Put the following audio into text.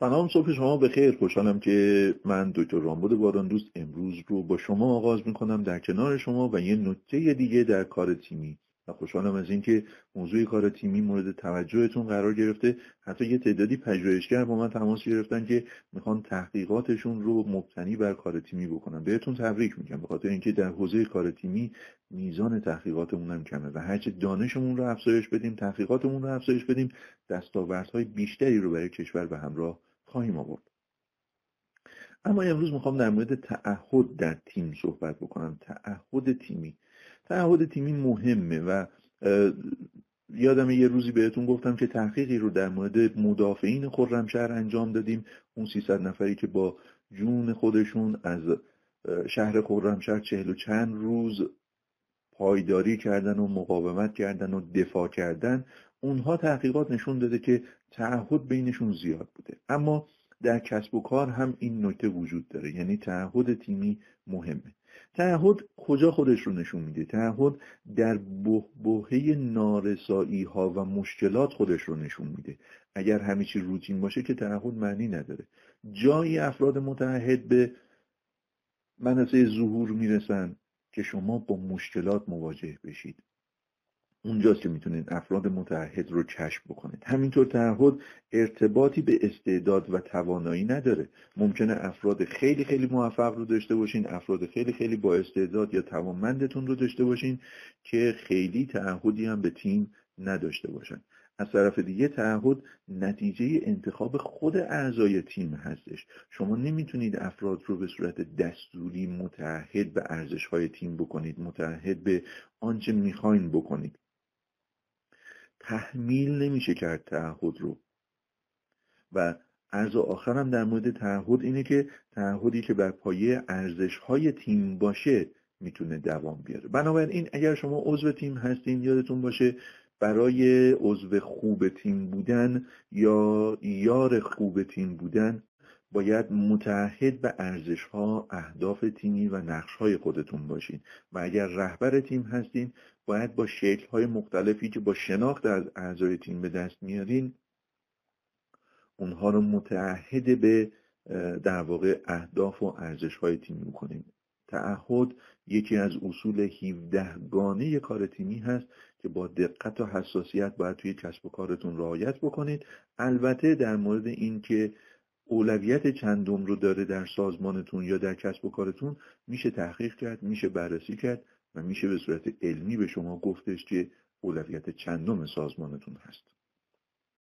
سلام صبح شما بخیر. خوشحالم که من دکتر رامبد باران دوست امروز رو با شما آغاز می‌کنم در کنار شما و یه نکته دیگه در کار تیمی. و خوشحالم از اینکه موضوع کار تیمی مورد توجهتون قرار گرفته. حتی یه تعدادی پژوهشگر با من تماس گرفتن که می‌خوان تحقیقاتشون رو مبتنی بر کار تیمی بکنن. بهتون تبریک میگم. به خاطر اینکه در حوزه کار تیمی میزان تحقیقاتمون هم کمه و هرچه دانشمون رو افزایش بدیم تحقیقاتمون رو افزایش بدیم دستاوردهای بیشتری رو برای کشور به همراه خواهیم آورد. اما امروز می‌خوام در مورد تعهد در تیم صحبت بکنم. تعهد تیمی. تعهد تیمی مهمه و یادم یه روزی بهتون گفتم که تحقیقی رو در مورد مدافعین خرمشهر انجام دادیم. اون 300 نفری که با جون خودشون از شهر خرمشهر چهل و چند روز پایداری کردن و مقاومت کردن و دفاع کردن اونها تحقیقات نشون داده که تعهد بینشون زیاد بوده. اما در کسب و کار هم این نکته وجود داره یعنی تعهد تیمی مهمه. تعهد کجا خودش رو نشون میده؟ تعهد در بهبهه نارسایی ها و مشکلات خودش رو نشون میده. اگر همه چی روتین باشه که تعهد معنی نداره. جایی افراد متعهد به منصه ظهور می‌رسن که شما با مشکلات مواجه بشید. اونجاست که می‌تونید افراد متعهد رو کشف بکنید. همینطور تعهد ارتباطی به استعداد و توانایی نداره. ممکنه افراد خیلی خیلی موفق رو داشته باشین افراد خیلی خیلی با استعداد یا توانمندتون رو داشته باشین که خیلی تعهدی هم به تیم نداشته باشن. از طرف دیگه تعهد نتیجه انتخاب خود اعضای تیم هستش. شما نمی‌تونید افراد رو به صورت دستوری متعهد به ارزش های تیم بکنید متعهد به آنچه می‌خواین بکنید. تحمیل نمیشه کرد تعهد رو. و عرض آخرم در مورد تعهد اینه که تعهدی که بر پایه ارزش های تیم باشه می‌تونه دوام بیاره. بنابراین اگر شما عضو تیم هستین یادتون باشه برای عضو خوب تیم بودن یا یار خوب تیم بودن باید متحد به ارزش ها، اهداف تیمی و نقش های خودتون باشین. و اگر رهبر تیم هستین باید با شکل های مختلفی که با شناخت از اعضای تیم به دست میارین اونها رو متعهد به در واقع اهداف و ارزش های تیمی بکنیم تعهد یکی از اصول 17 گانه کار تیمی هست که با دقت و حساسیت باید توی کسب و کارتون رعایت بکنید البته در مورد این که اولویت چندم رو داره در سازمانتون یا در کسب و کارتون میشه تحقیق کرد میشه بررسی کرد و میشه به صورت علمی به شما گفتش که اولویت چندم سازمانتون هست.